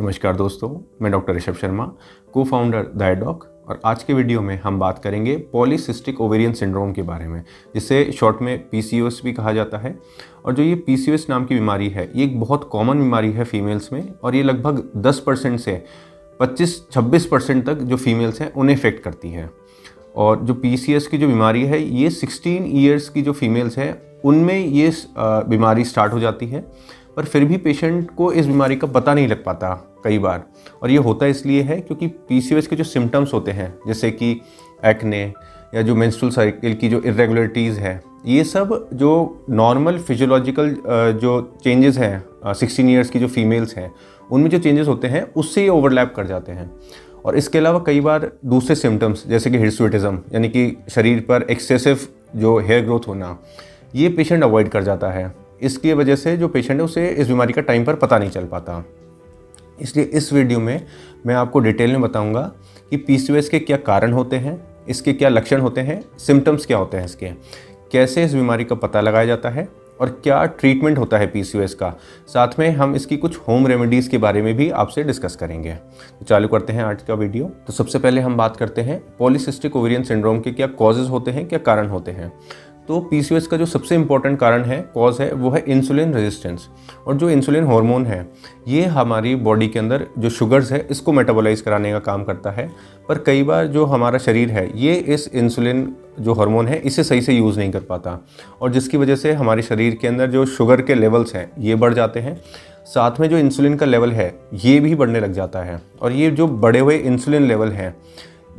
नमस्कार दोस्तों, मैं डॉक्टर ऋषभ शर्मा को फाउंडर दायडॉक और आज के वीडियो में हम बात करेंगे पॉलीसिस्टिक ओवेरियन सिंड्रोम के बारे में, जिसे शॉर्ट में पीसीओएस भी कहा जाता है। और जो ये पीसीओएस नाम की बीमारी है, ये एक बहुत कॉमन बीमारी है फीमेल्स में, और ये लगभग 10 परसेंट से 25-26 परसेंट तक जो फीमेल्स हैं, उन्हें इफ़ेक्ट करती है। और जो पी की जो बीमारी है, ये 16 ईयर्स की जो फीमेल्स हैं, उनमें ये बीमारी स्टार्ट हो जाती है। पर फिर भी पेशेंट को इस बीमारी का पता नहीं लग पाता कई बार। और ये होता इसलिए है क्योंकि पी के जो सिम्टम्स होते हैं, जैसे कि एक्ने या जो मेंस्ट्रुअल साइकिल की जो इरेगुलरिटीज़ है, ये सब जो नॉर्मल फिजियोलॉजिकल जो चेंजेस हैं सिक्सटीन ईयर्स की जो फीमेल्स हैं, उनमें जो चेंजेस होते हैं, उससे ये ओवरलैप कर जाते हैं। और इसके अलावा कई बार दूसरे सिम्टम्स जैसे कि हिरसुइटिज़म यानी कि शरीर पर एक्सेसिव जो हेयर ग्रोथ होना, ये पेशेंट अवॉइड कर जाता है। इसकी वजह से जो पेशेंट है, उसे इस बीमारी का टाइम पर पता नहीं चल पाता। इसलिए इस वीडियो में मैं आपको डिटेल में बताऊँगा कि पी के क्या कारण होते हैं, इसके क्या लक्षण होते हैं सिम्टम्स क्या होते हैं इसके। कैसे इस बीमारी का पता लगाया जाता है और क्या ट्रीटमेंट होता है पी का। साथ में हम इसकी कुछ होम रेमेडीज़ के बारे में भी आपसे डिस्कस करेंगे। तो चालू करते हैं आज का वीडियो तो सबसे पहले हम बात करते हैं पॉलीसिस्टिक ओवेरियन सिंड्रोम के क्या कॉजेज़ होते हैं, क्या कारण होते हैं। तो पी का जो सबसे इम्पोर्टेंट कारण है कॉज है, वो है इंसुलिन रेजिस्टेंस और जो इंसुलिन हार्मोन है, ये हमारी बॉडी के अंदर जो शुगर्स है, इसको मेटाबोलाइज कराने का काम करता है। पर कई बार जो हमारा शरीर है, ये इस इंसुलिन जो हार्मोन है, इसे सही से यूज़ नहीं कर पाता। और जिसकी वजह से हमारे शरीर के अंदर जो शुगर के लेवल्स हैं, ये बढ़ जाते हैं। साथ में जो इंसुलिन का लेवल है, ये भी बढ़ने लग जाता है। और ये जो बढ़े हुए इंसुलिन लेवल हैं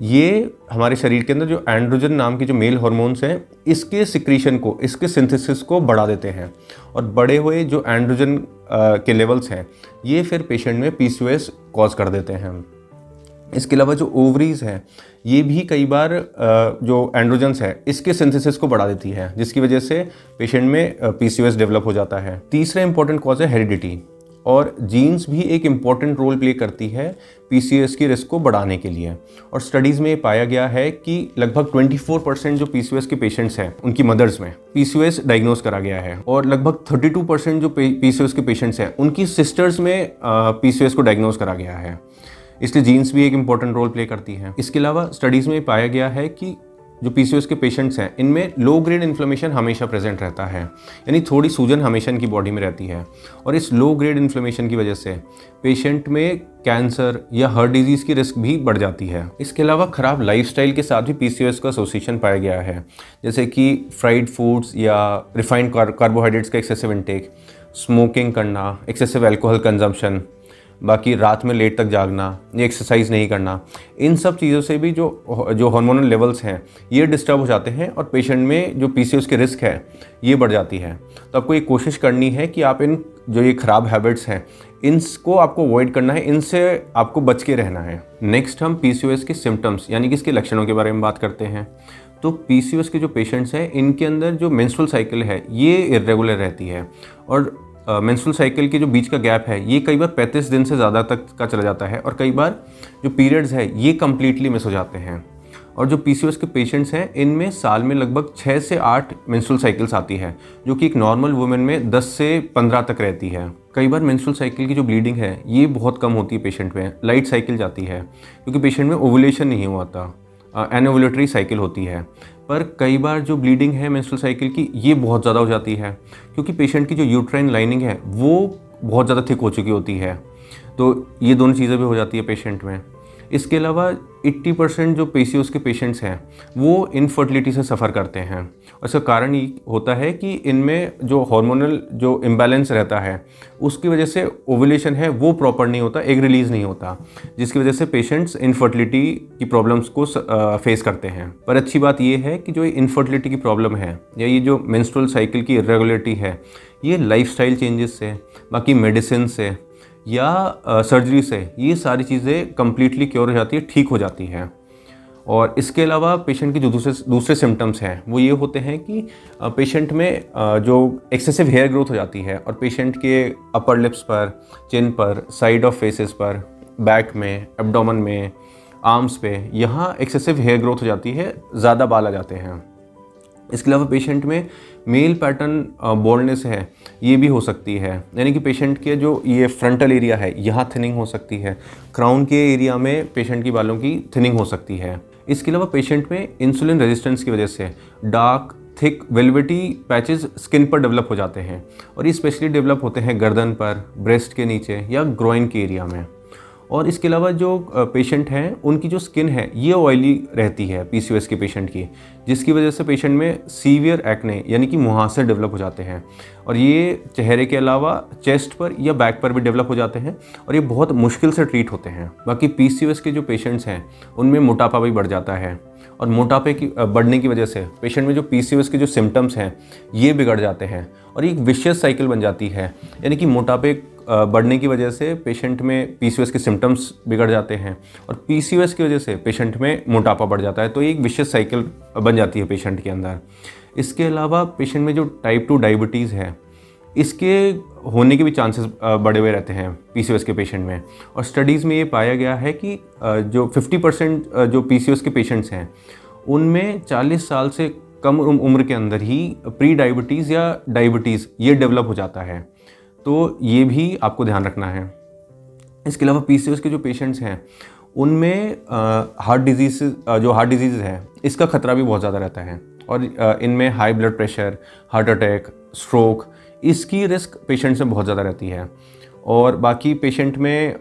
ये हमारे शरीर के अंदर जो एंड्रोजन नाम के जो मेल हॉर्मोन्स हैं, इसके सिक्रीशन को, इसके सिंथेसिस को बढ़ा देते हैं। और बड़े हुए जो एंड्रोजन के लेवल्स हैं, ये फिर पेशेंट में पी कॉज कर देते हैं। इसके अलावा जो ओवरीज हैं, ये भी कई बार जो एंड्रोजन्स है, इसके सिंथेसिस को बढ़ा देती है, जिसकी वजह से पेशेंट में पी डेवलप हो जाता है। तीसरा इंपॉर्टेंट कॉज है हेरिडिटी और जीन्स भी एक इंपॉर्टेंट रोल प्ले करती है पी की रिस्क को बढ़ाने के लिए। और स्टडीज़ में पाया गया है कि लगभग 24 परसेंट जो पी के पेशेंट्स हैं, उनकी मदर्स में पी डायग्नोज करा गया है और लगभग 32 परसेंट जो पी के पेशेंट्स हैं, उनकी सिस्टर्स में पी को डायग्नोज करा गया है। इसलिए जीन्स भी एक इंपॉर्टेंट रोल प्ले करती है। इसके अलावा स्टडीज़ में पाया गया है कि जो पीसीओएस के पेशेंट्स हैं, इनमें लो ग्रेड इन्फ्लेमेशन हमेशा प्रेजेंट रहता है। यानी थोड़ी सूजन हमेशा इनकी बॉडी में रहती है। और इस लो ग्रेड इन्फ्लेमेशन की वजह से पेशेंट में कैंसर या हार्ट डिज़ीज़ की रिस्क भी बढ़ जाती है। इसके अलावा ख़राब लाइफस्टाइल के साथ भी पीसीओएस का एसोसिएशन पाया गया है। जैसे कि फ्राइड फूड्स या रिफाइंड कार्बोहाइड्रेट्स का एक्सेसिव इंटेक स्मोकिंग करना एक्सेसिव एल्कोहल कंजम्पशन बाकी रात में लेट तक जागना, या एक्सरसाइज नहीं करना, इन सब चीज़ों से भी जो जो हार्मोनल लेवल्स हैं, ये डिस्टर्ब हो जाते हैं और पेशेंट में जो पी के रिस्क है, ये बढ़ जाती है। तो आपको ये कोशिश करनी है कि आप इन, जो ये ख़राब हैबिट्स हैं, इनको आपको अवॉइड करना है, इनसे आपको बच के रहना है। नेक्स्ट हम पी के सिम्टम्स यानी कि इसके लक्षणों के बारे में बात करते हैं। तो पी के जो पेशेंट्स हैं, इनके अंदर जो मेंस्ट्रुअल साइकिल है, ये इरेगुलर रहती है। और मेंस्ट्रुअल साइकिल के जो बीच का गैप है, ये कई बार पैंतीस दिन से ज़्यादा तक का चला जाता है और कई बार जो पीरियड्स है, ये कम्प्लीटली मिस हो जाते हैं। और जो पी के पेशेंट्स हैं, इनमें साल में लगभग छः से आठ मेंस्ट्रुअल साइकिल्स आती है, जो कि एक नॉर्मल वुमेन में दस से पंद्रह तक रहती है। कई बार मेंस्ट्रुअल साइकिल की जो ब्लीडिंग है, ये बहुत कम होती है पेशेंट में लाइट साइकिल जाती है, क्योंकि पेशेंट में ओवुलेशन नहीं हुआ था एनोवुलेटरी साइकिल होती है। पर कई बार जो ब्लीडिंग है मेंस्ट्रुअल साइकिल की, ये बहुत ज़्यादा हो जाती है। क्योंकि पेशेंट की जो यूट्राइन लाइनिंग है, वो बहुत ज़्यादा थिक हो चुकी होती है। तो ये दोनों चीज़ें भी हो जाती है पेशेंट में। इसके अलावा 80 परसेंट जो पी के पेशेंट्स हैं, वो इनफर्टिलिटी से सफ़र करते हैं। और इसका कारण ये होता है कि इनमें जो हार्मोनल जो इम्बैलेंस रहता है, उसकी वजह से ओवुलेशन है, वो प्रॉपर नहीं होता एग रिलीज़ नहीं होता, जिसकी वजह से पेशेंट्स इनफर्टिलिटी की प्रॉब्लम्स को फेस करते हैं। पर अच्छी बात ये है कि जो इनफर्टिलिटी की प्रॉब्लम है, या ये जो मेंस्ट्रुअल साइकिल की इरेगुलरिटी है, ये लाइफ चेंजेस से, बाकी मेडिसिन से या सर्जरी से ये सारी चीज़ें कम्प्लीटली क्योर हो जाती है, ठीक हो जाती है। और इसके अलावा पेशेंट की जो दूसरे दूसरे सिम्टम्स हैं, वो ये होते हैं कि पेशेंट में जो एक्सेसिव हेयर ग्रोथ हो जाती है और पेशेंट के अपर लिप्स पर चिन पर साइड ऑफ़ फेसेस पर बैक में एब्डोमन में आर्म्स पे, यहाँ एक्सेसिव हेयर ग्रोथ हो जाती है, ज़्यादा बाल आ जाते हैं। इसके अलावा पेशेंट में मेल पैटर्न बोल्डनेस है, ये भी हो सकती है। यानी कि पेशेंट के जो ये फ्रंटल एरिया है, यहाँ थिनिंग हो सकती है। क्राउन के एरिया में पेशेंट की बालों की थिनिंग हो सकती है। इसके अलावा पेशेंट में इंसुलिन रेजिस्टेंस की वजह से dark thick velvety patches skin पर डेवलप हो जाते हैं। और ये स्पेशली डेवलप होते हैं गर्दन पर ब्रेस्ट के नीचे या ग्रोइन के एरिया में। और इसके अलावा जो पेशेंट हैं, उनकी जो स्किन है, ये ऑयली रहती है पी के पेशेंट की, जिसकी वजह से पेशेंट में सीवियर एक्ने यानी कि मुहासे डेवलप हो जाते हैं। और ये चेहरे के अलावा चेस्ट पर या बैक पर भी डेवलप हो जाते हैं और ये बहुत मुश्किल से ट्रीट होते हैं। बाकी पी के जो पेशेंट्स हैं, उनमें मोटापा भी बढ़ जाता है और मोटापे की बढ़ने की वजह से पेशेंट में जो पी के जो सिम्टम्स हैं, ये बिगड़ जाते हैं और एक विशेष साइकिल बन जाती है। यानी कि मोटापे बढ़ने की वजह से पेशेंट में पी के सिम्टम्स बिगड़ जाते हैं और पी की वजह से पेशेंट में मोटापा बढ़ जाता है तो एक विशेष साइकिल बन जाती है पेशेंट के अंदर। इसके अलावा पेशेंट में जो टाइप टू डायबिटीज़ है, इसके होने के भी चांसेस बढ़े हुए रहते हैं पी के पेशेंट में। और स्टडीज़ में ये पाया गया है कि जो 50 परसेंट जो पी के पेशेंट्स हैं, उनमें 40 साल से कम उम्र के अंदर ही प्री डायबिटीज़ या डायबिटीज़ ये डेवलप हो जाता है। तो ये भी आपको ध्यान रखना है। इसके अलावा पी के जो पेशेंट्स हैं, उनमें हार्ट डिज़ीज़ जो हार्ट डिज़ीज़ है, इसका खतरा भी बहुत ज़्यादा रहता है। और इनमें high blood pressure heart attack stroke इसकी रिस्क पेशेंट्स में बहुत ज़्यादा रहती है। और बाकी पेशेंट में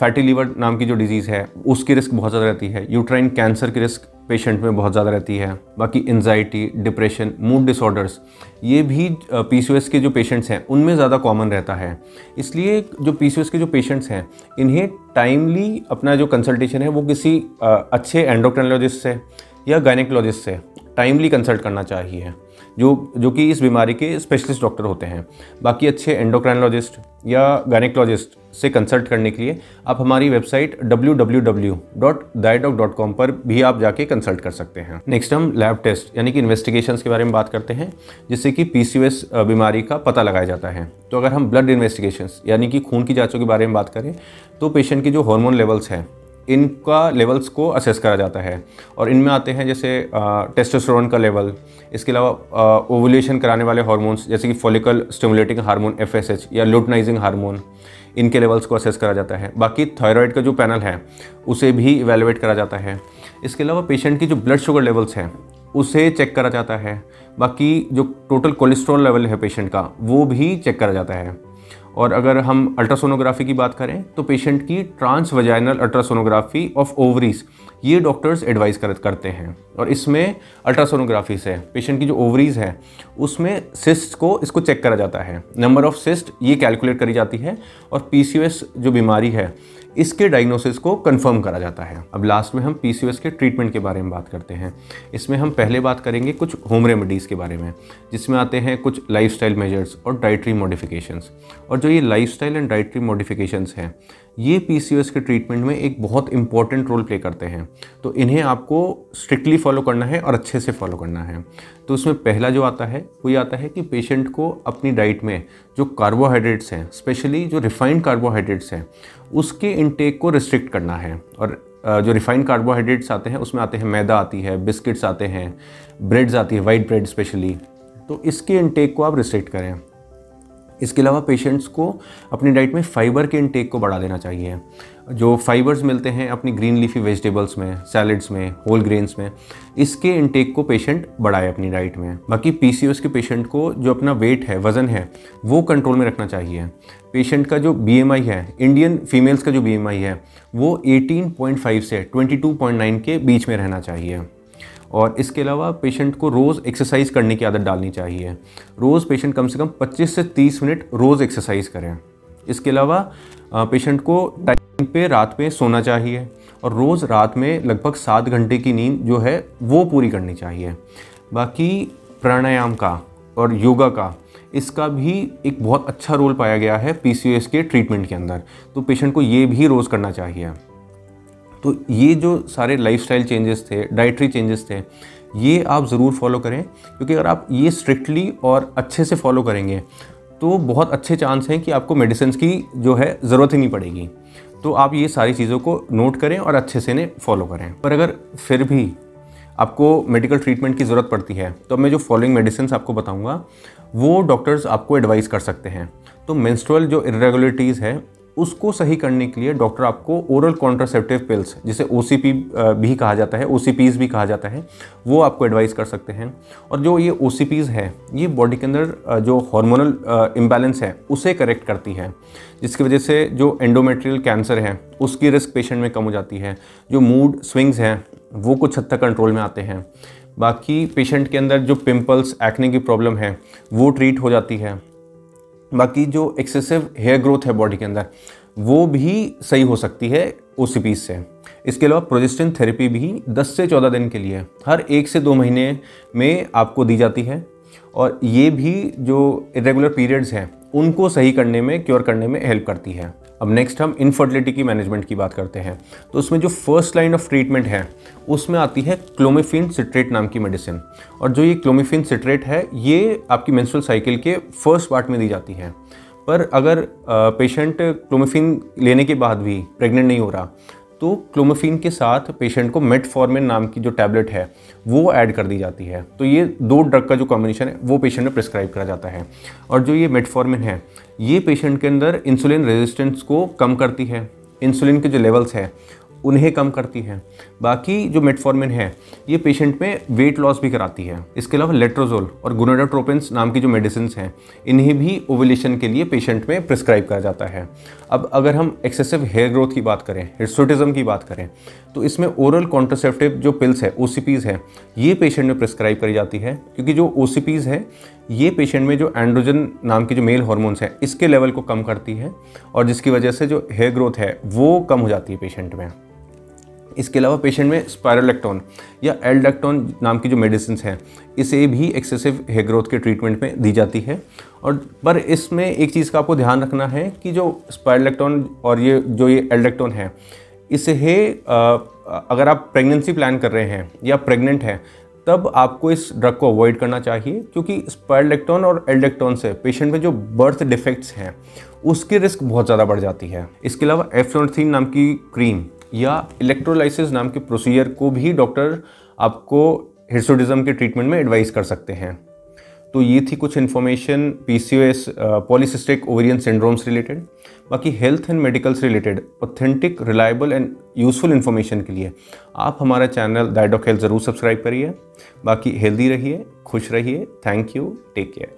फैटी लीवर नाम की जो डिज़ीज़ है, उसकी रिस्क बहुत ज़्यादा रहती है। यूट्राइन कैंसर की रिस्क पेशेंट में बहुत ज़्यादा रहती है। बाकी एनजाइटी डिप्रेशन मूड डिसऑर्डर्स ये भी पी के जो पेशेंट्स हैं, उनमें ज़्यादा कॉमन रहता है। इसलिए जो पी के जो पेशेंट्स हैं, इन्हें टाइमली अपना जो कंसल्टेशन है, वो किसी अच्छे एंडोक्रोनोलॉजिस्ट से या गायनेकोलॉजिस्ट से टाइमली कंसल्ट करना चाहिए। जो जो कि इस बीमारी के स्पेशलिस्ट डॉक्टर होते हैं। बाकी अच्छे एंडोक्राइनोलॉजिस्ट या गायनेकोलॉजिस्ट से कंसल्ट करने के लिए, आप हमारी वेबसाइट www.diadoc.com पर भी आप जाके कंसल्ट कर सकते हैं। नेक्स्ट हम लैब टेस्ट यानी कि इन्वेस्टिगेशन के बारे में बात करते हैं, जिससे कि पी बीमारी का पता लगाया जाता है। तो अगर हम ब्लड इन्वेस्टिगेशन यानी कि खून की जाँचों के बारे में बात करें तो पेशेंट की जो हॉर्मोन लेवल्स हैं, इनका लेवल्स को असेस करा जाता है। और इनमें आते हैं जैसे टेस्टोस्टेरोन का लेवल इसके अलावा ओवुलेशन कराने वाले हार्मोन्स जैसे कि फॉलिकल स्टिमुलेटिंग हार्मोन एफ़ या लुटनाइजिंग हार्मोन इनके लेवल्स को असेस करा जाता है। बाकी थायराइड का जो पैनल है, उसे भी इवेलुएट करा जाता है। इसके अलावा पेशेंट की जो ब्लड शुगर लेवल्स हैं, उसे चेक करा जाता है। बाकी जो टोटल कोलेस्ट्रॉल लेवल है पेशेंट का, वो भी चेक करा जाता है। और अगर हम अल्ट्रासोनोग्राफी की बात करें तो पेशेंट की trans vaginal ultrasonography of ovaries ये डॉक्टर्स एडवाइस कर, करते हैं। और इसमें अल्ट्रासोनोग्राफी से पेशेंट की जो ओवरीज है उसमें सिस्ट को इसको चेक करा जाता है। नंबर ऑफ़ सिस्ट ये कैलकुलेट करी जाती है और पी जो बीमारी है इसके डायग्नोसिस को कंफर्म करा जाता है। अब लास्ट में हम पी के ट्रीटमेंट के बारे में बात करते हैं। इसमें हम पहले बात करेंगे कुछ होम रेमेडीज़ के बारे में, जिसमें आते हैं कुछ लाइफ मेजर्स और डाइट्री मॉडिफिकेशंस और जो ये लाइफ एंड डाइट्री मॉडिफिकेशंस हैं ये पी के ट्रीटमेंट में एक बहुत इंपॉर्टेंट रोल प्ले करते हैं। तो इन्हें आपको स्ट्रिक्टली फॉलो करना है और अच्छे से फॉलो करना है। तो उसमें पहला जो आता है, वो ये आता है कि पेशेंट को अपनी डाइट में जो कार्बोहाइड्रेट्स हैं स्पेशली जो रिफाइंड कार्बोहाइड्रेट्स हैं, उसके इनटेक को रिस्ट्रिक्ट करना है। और जो रिफाइंड कार्बोहाइड्रेट्स आते हैं, उसमें आते हैं मैदा आती है बिस्किट्स आते हैं ब्रेड्स आती है वाइट ब्रेड स्पेशली तो इसके इनटेक को आप रिस्ट्रिक्ट करें। इसके अलावा पेशेंट्स को अपनी डाइट में फाइबर के इनटेक को बढ़ा देना चाहिए। जो फाइबर्स मिलते हैं अपनी ग्रीन लीफी वेजिटेबल्स में सैलड्स में होल ग्रेन्स में, इसके इनटेक को पेशेंट बढ़ाए अपनी डाइट में। बाकी पी के पेशेंट को जो अपना वेट है, वज़न है, वो कंट्रोल में रखना चाहिए। पेशेंट का जो बीएमआई है इंडियन फीमेल्स का जो बीएमआई है, वो 18.5 से 22.9 के बीच में रहना चाहिए। और इसके अलावा पेशेंट को रोज़ एक्सरसाइज करने की आदत डालनी चाहिए। रोज़ पेशेंट कम से कम 25 से 30 मिनट रोज़ एक्सरसाइज करें। इसके अलावा पेशेंट को टाइम पे रात में सोना चाहिए और रोज़ रात में लगभग सात घंटे की नींद जो है वो पूरी करनी चाहिए। बाकी प्राणायाम का और योगा का, इसका भी एक बहुत अच्छा रोल पाया गया है पी के ट्रीटमेंट के अंदर। तो पेशेंट को ये भी रोज़ करना चाहिए। तो ये जो सारे लाइफस्टाइल चेंजेस थे डाइट्री चेंजेस थे, ये आप ज़रूर फॉलो करें, क्योंकि अगर आप ये स्ट्रिक्टली और अच्छे से फॉलो करेंगे तो बहुत अच्छे चांस हैं कि आपको मेडिसिन की जो है ज़रूरत ही नहीं पड़ेगी। तो आप ये सारी चीज़ों को नोट करें और अच्छे से इन्हें फॉलो करें। पर अगर फिर भी आपको मेडिकल ट्रीटमेंट की ज़रूरत पड़ती है तो मैं जो फॉलोइंग मेडिसिन आपको बताऊँगा, वो डॉक्टर्स आपको एडवाइस कर सकते हैं। तो मेंस्ट्रुअल जो इरेगुलरिटीज़ है उसको सही करने के लिए डॉक्टर आपको ओरल कॉन्ट्रासेप्टिव पिल्स, जिसे ओसीपी भी कहा जाता है ओ भी कहा जाता है, वो आपको एडवाइस कर सकते हैं। और जो ये ओ है, ये बॉडी के अंदर जो हार्मोनल इम्बैलेंस है, उसे करेक्ट करती है, जिसकी वजह से जो एंडोमेट्रियल कैंसर है, उसकी रिस्क पेशेंट में कम हो जाती है, जो मूड स्विंग्स हैं, वो कुछ हद तक कंट्रोल में आते हैं। बाकी पेशेंट के अंदर जो पिंपल्स एक्ने की प्रॉब्लम है, वो ट्रीट हो जाती है। बाकी जो एक्सेसिव हेयर ग्रोथ है बॉडी के अंदर, वो भी सही हो सकती है ओ से। इसके अलावा प्रोजेस्टिन थेरेपी भी 10 से 14 दिन के लिए, हर एक से दो महीने में आपको दी जाती है। और ये भी जो इरेगुलर पीरियड्स हैं, उनको सही करने में क्योर करने में हेल्प करती है। अब नेक्स्ट हम इनफर्टिलिटी की मैनेजमेंट की बात करते हैं। तो उसमें जो फ़र्स्ट लाइन ऑफ़ ट्रीटमेंट है, उसमें आती है क्लोमिफिन सिट्रेट नाम की मेडिसिन और जो ये क्लोमिफिन सिट्रेट है, ये आपकी मेंस्ट्रुअल साइकिल के फ़र्स्ट पार्ट में दी जाती है। पर अगर पेशेंट क्लोमिफिन लेने के बाद भी प्रेग्नेंट नहीं हो रहा तो क्लोमोफिन के साथ पेशेंट को मेटफॉर्मिन नाम की जो टैबलेट है, वो ऐड कर दी जाती है। तो ये दो ड्रग का जो कॉम्बिनेशन है, वो पेशेंट में प्रिस्क्राइब करा जाता है। और जो ये मेटफॉर्मिन है, ये पेशेंट के अंदर इंसुलिन रेजिस्टेंस को कम करती है। इंसुलिन के जो लेवल्स है उन्हें कम करती है। बाकी जो मेटफॉर्मिन है, ये पेशेंट में वेट लॉस भी कराती है। इसके अलावा लेट्रोजोल और गुनोडाट्रोपिन्स नाम की जो मेडिसिन हैं, इन्हें भी ओवुलेशन के लिए पेशेंट में प्रिस्क्राइब करा जाता है। अब अगर हम एक्सेसिव हेयर ग्रोथ की बात करें हिस्टोटिज्म की बात करें तो इसमें ओरल कॉन्ट्रोसेप्टिव जो पिल्स है ओ है, ये पेशेंट में प्रिस्क्राइब करी जाती है। क्योंकि जो ओ है, ये पेशेंट में जो एंड्रोजन नाम की जो मेल हॉर्मोन्स है, इसके लेवल को कम करती है और जिसकी वजह से जो हेयर ग्रोथ है, वो कम हो जाती है पेशेंट में। इसके अलावा पेशेंट में स्पायरोलेक्टोन या एल्डेक्टोन नाम की जो मेडिसिन हैं, इसे भी एक्सेसिव हेयर ग्रोथ के ट्रीटमेंट में दी जाती है। और, पर इसमें एक चीज़ का आपको ध्यान रखना है कि जो स्पायरोलेक्टोन और ये, जो ये एल्डेक्टोन है, इसे है अगर आप प्रेगनेंसी प्लान कर रहे हैं या प्रेग्नेंट हैं, तब आपको इस ड्रग को अवॉइड करना चाहिए, क्योंकि स्पायरलेक्टोन और एल्डेक्टोन से पेशेंट में जो बर्थ डिफेक्ट्स हैं, उसकी रिस्क बहुत ज़्यादा बढ़ जाती है। इसके अलावा एफ्लोनथीन नाम की क्रीम या इलेक्ट्रोलाइसिस नाम के प्रोसीजर को भी डॉक्टर आपको हिस्टोडिज्म के ट्रीटमेंट में एडवाइस कर सकते हैं। तो ये थी कुछ information P C O S polycystic ovarian syndrome से रिलेटेड बाकी हेल्थ एंड मेडिकल से related authentic reliable and useful information के लिए। आप हमारा चैनल डाइडॉक हेल्थ ज़रूर सब्सक्राइब करिए, बाकी हेल्दी रहिए, खुश रहिए थैंक यू टेक केयर